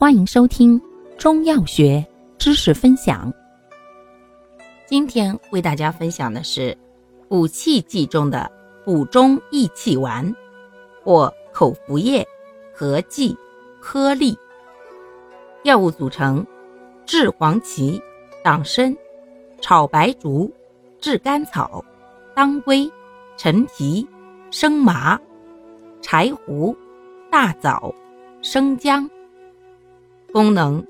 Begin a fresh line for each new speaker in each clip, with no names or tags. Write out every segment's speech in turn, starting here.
欢迎收听中药学知识分享。今天为大家分享的是补气剂中的补中益气丸或口服液合剂颗粒。药物组成：炙黄芪、党参、炒白术、炙甘草、当归、陈皮、生麻、柴胡、大枣、生姜。功能：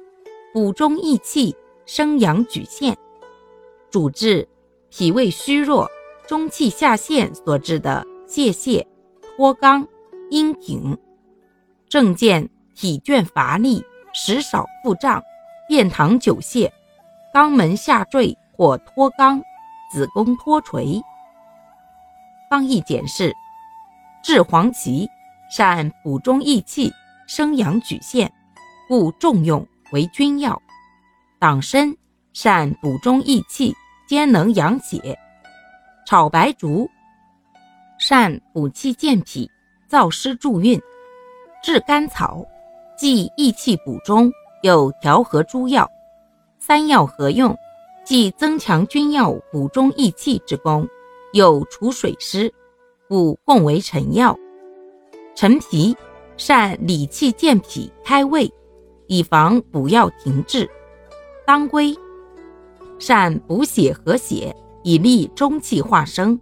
补中益气、生阳举陷，主治脾胃虚弱、中气下陷所致的泄泻、脱肛、阴挺。症见体倦乏力、食少腹胀、便溏久泻、肛门下坠或脱肛、子宫脱垂。方义简释：治黄芪善补中益气、生阳举陷。故重用为君药，党参善补中益气，兼能养血；炒白术善补气健脾，燥湿助运；炙甘草既益气补中，又调和诸药，三药合用，既增强君药补中益气之功，又除水湿，故共为臣药。陈皮善理气健脾，开胃。以防补药停滞，当归善补血和血，以利中气化生；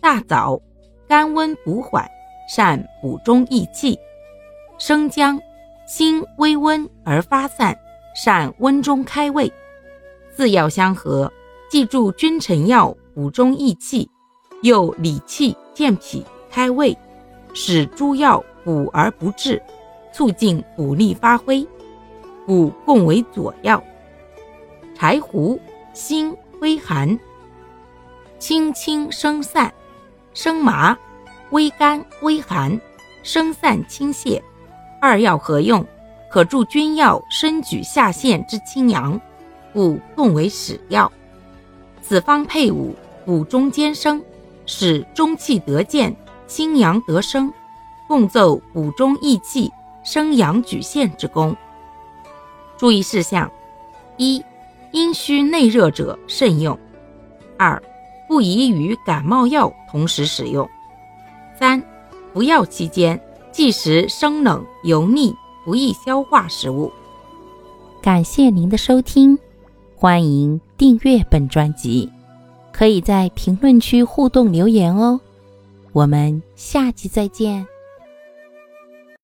大枣甘温补缓，善补中益气；生姜辛微温而发散，善温中开胃。四药相合，既助君臣药补中益气，又理气健脾开胃，使诸药补而不滞，促进补力发挥。五共为佐药。柴胡辛微寒，清清生散；生麻微甘微寒，生散清泻。二药合用，可助君药身举下陷之清阳，故共为使药。此方配伍，补中兼生，使中气得健，清阳得生，共奏补中益气、生阳举陷之功。注意事项：一、阴虚内热者慎用；二、不宜与感冒药同时使用；三、服药期间忌食生冷、油腻、不易消化食物。感谢您的收听，欢迎订阅本专辑，可以在评论区互动留言哦。我们下期再见。